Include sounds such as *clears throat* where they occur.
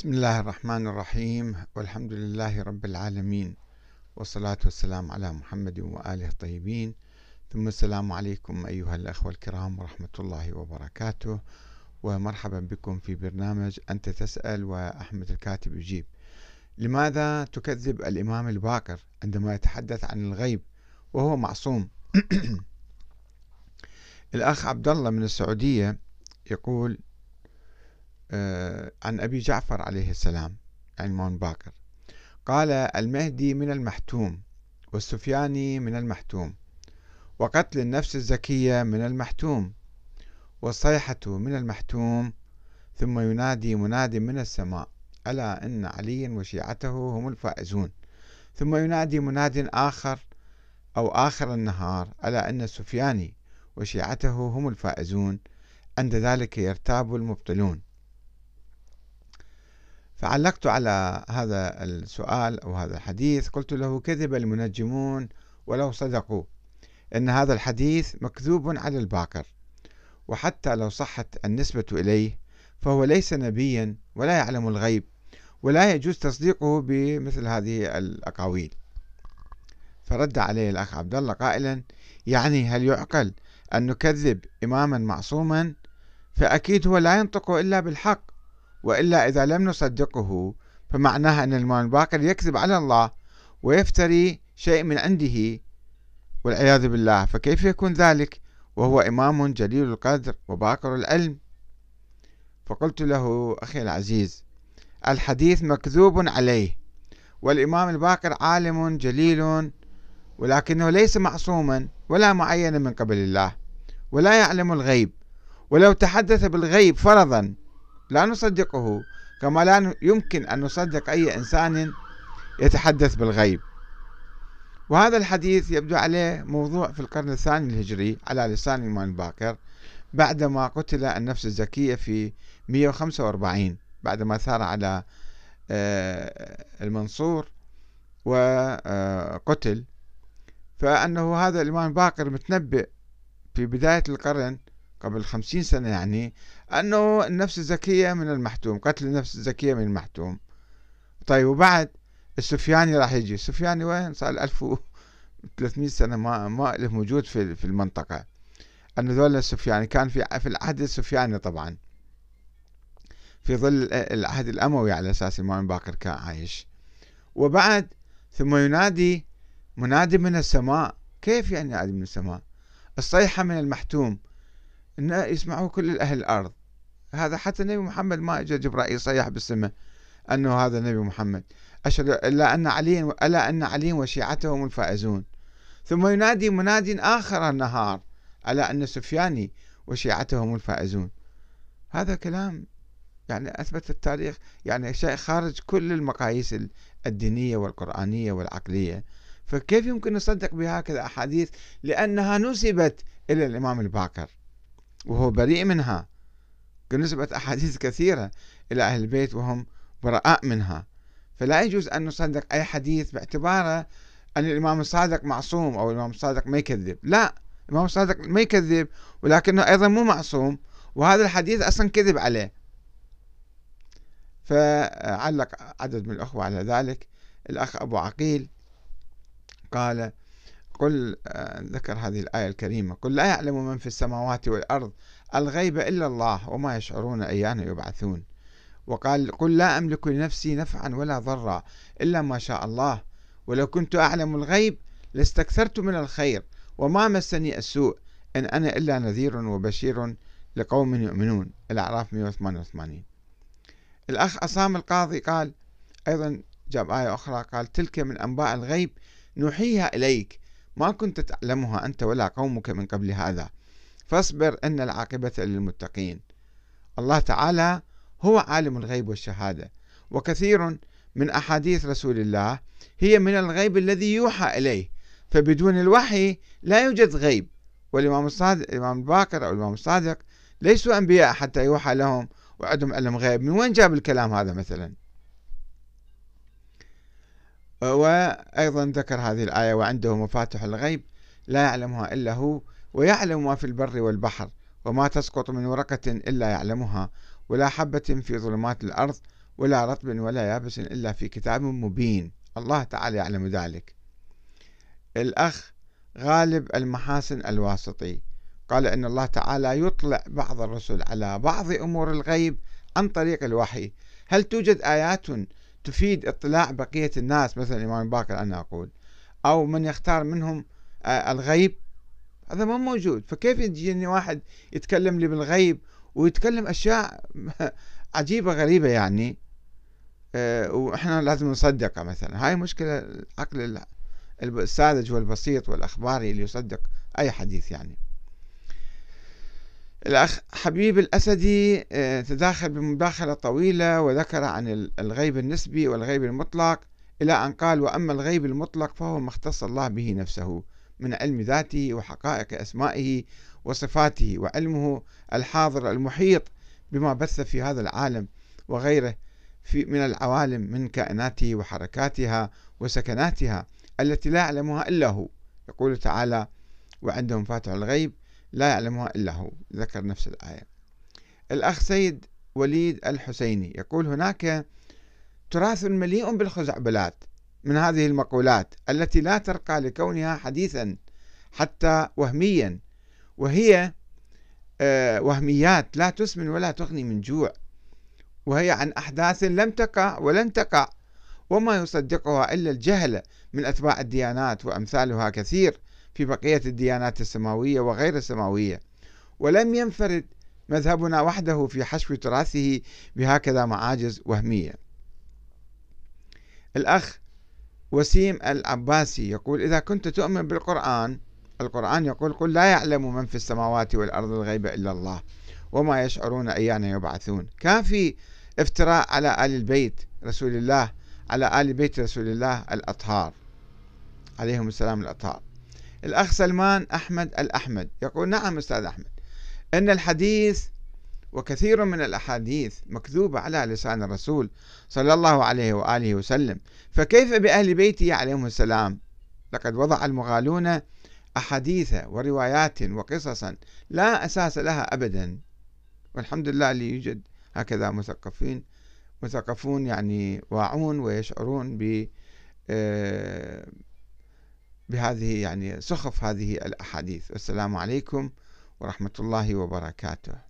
بسم الله الرحمن الرحيم والحمد لله رب العالمين والصلاة والسلام على محمد وآله الطيبين. ثم السلام عليكم أيها الأخوة الكرام ورحمة الله وبركاته. ومرحبا بكم في برنامج أنت تسأل وأحمد الكاتب يجيب. لماذا تكذب الإمام الباقر عندما يتحدث عن الغيب وهو معصوم؟ *clears throat* الأخ عبد الله من السعودية يقول عن أبي جعفر عليه السلام عنوان باكر. قال المهدي من المحتوم والسفياني من المحتوم وقتل النفس الزكية من المحتوم والصيحة من المحتوم ثم ينادي مناد من السماء ألا إن عليا وشيعته هم الفائزون. ثم ينادي مناد آخر أو آخر النهار ألا إن السفياني وشيعته هم الفائزون عند ذلك يرتاب المبطلون. فعلقت على هذا السؤال أو هذا الحديث قلت له كذب المنجمون ولو صدقوا إن هذا الحديث مكذوب على الباكر وحتى لو صحت النسبة إليه فهو ليس نبيا ولا يعلم الغيب ولا يجوز تصديقه بمثل هذه الأقاويل. فرد عليه الأخ عبد الله قائلا يعني هل يعقل أن نكذب إماما معصوما؟ فأكيد هو لا ينطق إلا بالحق. وإلا إذا لم نصدقه فمعناها أن الإمام الباقر يكذب على الله ويفتري شيء من عنده والعياذ بالله. فكيف يكون ذلك؟ وهو إمام جليل القدر وباقر العلم. فقلت له أخي العزيز الحديث مكذوب عليه والإمام الباقر عالم جليل ولكنه ليس معصوما ولا معينا من قبل الله ولا يعلم الغيب ولو تحدث بالغيب فرضا لا نصدقه كما لا يمكن أن نصدق أي إنسان يتحدث بالغيب. وهذا الحديث يبدو عليه موضوع في القرن الثاني الهجري على لسان الإمام الباكر بعدما قتل النفس الزكية في 145 بعدما ثار على آه، المنصور وقتل فأنه هذا الإمام الباكر متنبئ في بداية القرن قبل خمسين سنة يعني أنه النفس الزكية من المحتوم قتل النفس الزكية من المحتوم. طيب وبعد السفياني راح يجي. السفياني وين؟ صار 1300 سنة ما ما له موجود في في المنطقة. أن ذول السفياني كان في في العهد السفياني طبعا. في ظل العهد الأموي على أساس الإمام باكر كان عايش. وبعد ثم ينادي منادي من السماء. كيف يعني ينادي من السماء؟ الصيحة من المحتوم. إن يسمعوه كل أهل الأرض. هذا حتى النبي محمد ما اجى جبرائيل يصيح بالسماء أنه هذا النبي محمد. أشهد إلا أن علي ألا أن علي وشيعته هم الفائزون. ثم ينادي مناد آخر النهار على أن سفياني وشيعته هم الفائزون. هذا كلام يعني أثبت التاريخ. يعني شيء خارج كل المقاييس الدينية والقرآنية والعقلية. فكيف يمكن نصدق بهكذا أحاديث لأنها نسبت إلى الإمام الباكر وهو بريء منها. نسبت أحاديث كثيرة إلى أهل البيت وهم براء منها. فلا يجوز أن نصدق أي حديث باعتباره أن الإمام الصادق معصوم أو الإمام الصادق ما يكذب. لا الإمام الصادق ما يكذب ولكنه أيضا مو معصوم وهذا الحديث أصلا كذب عليه. فعلق عدد من الأخوة على ذلك. الأخ أبو عقيل قال قل آه، ذكر هذه الآية الكريمة قل لا يعلم من في السماوات والأرض الغيب إلا الله وما يشعرون أيان يبعثون. وقال قل لا أملك لنفسي نفعا ولا ضرا إلا ما شاء الله. ولو كنت أعلم الغيب لاستكثرت من الخير وما مسني السوء إن أنا إلا نذير وبشير لقوم يؤمنون. الأعراف 188 الأخ أسام القاضي قال أيضا جاب آية أخرى قال تلك من أنباء الغيب نوحيها إليك ما كنت تعلمها أنت ولا قومك من قبل هذا. فاصبر إن العاقبة للمتقين. الله تعالى هو عالم الغيب والشهادة وكثير من أحاديث رسول الله هي من الغيب الذي يوحى إليه. فبدون الوحي لا يوجد غيب. والإمام الصادق الإمام الباكر أو الإمام الصادق ليسوا أنبياء حتى يوحى لهم وعندهم علم غيب. من وين جاب الكلام هذا مثلا؟ وأيضا ذكر هذه الآية وعنده مفاتح الغيب لا يعلمها إلا هو ويعلم ما في البر والبحر وما تسقط من ورقة إلا يعلمها ولا حبة في ظلمات الأرض ولا رطب ولا يابس إلا في كتاب مبين. الله تعالى يعلم ذلك. الأخ غالب المحاسن الواسطي قال إن الله تعالى يطلع بعض الرسل على بعض أمور الغيب عن طريق الوحي. هل توجد آيات تفيد اطلاع بقية الناس مثل الإمام باكر أنا أقول أو من يختار منهم آه، الغيب هذا ما موجود. فكيف يجيني واحد يتكلم لي بالغيب ويتكلم أشياء *laughs* عجيبة غريبة يعني؟ آه، وإحنا لازم نصدقها مثلا. هاي مشكلة العقل الساذج والبسيط والأخباري اللي يصدق أي حديث يعني. الأخ حبيب الأسدي آه، تداخل بمداخلة طويلة وذكر عن الغيب النسبي والغيب المطلق إلى أن قال وأما الغيب المطلق فهو ما اختص الله به نفسه من علم ذاته وحقائق أسمائه وصفاته وعلمه الحاضر المحيط بما بث في هذا العالم وغيره في من العوالم من كائناته وحركاتها وسكناتها التي لا يعلمها إلا هو. يقول تعالى وعندهم فاتح الغيب لا يعلمها إلا هو. ذكر نفس الآية. الأخ سيد وليد الحسيني يقول هناك تراث مليء بالخزعبلات من هذه المقولات التي لا ترقى لكونها حديثا حتى وهميا وهي آه، وهميات لا تسمن ولا تغني من جوع وهي عن أحداث لم تقع ولن تقع وما يصدقها إلا الجهل من أتباع الديانات وأمثالها كثير. في بقية الديانات السماوية وغير السماوية. ولم ينفرد مذهبنا وحده في حشو تراثه بهكذا معاجز وهمية. الأخ وسيم العباسي يقول إذا كنت تؤمن بالقرآن القرآن يقول قل لا يعلم من في السماوات والأرض الغيب إلا الله وما يشعرون أيان يبعثون كان في افتراء على آل البيت رسول الله على آل بيت رسول الله الأطهار عليهم السلام الأطهار. الأخ سلمان أحمد الأحمد. يقول نعم أستاذ أحمد. أن الحديث وكثير من الأحاديث مكذوبة على لسان الرسول صلى الله عليه وآله وسلم فكيف بأهل بيته عليهم السلام؟ لقد وضع المغالون أحاديث وروايات وقصصا لا أساس لها أبدا. والحمد لله اللي يوجد هكذا مثقفين مثقفون يعني واعون ويشعرون ب آه، بهذه يعني سخف هذه الأحاديث. والسلام عليكم ورحمة الله وبركاته.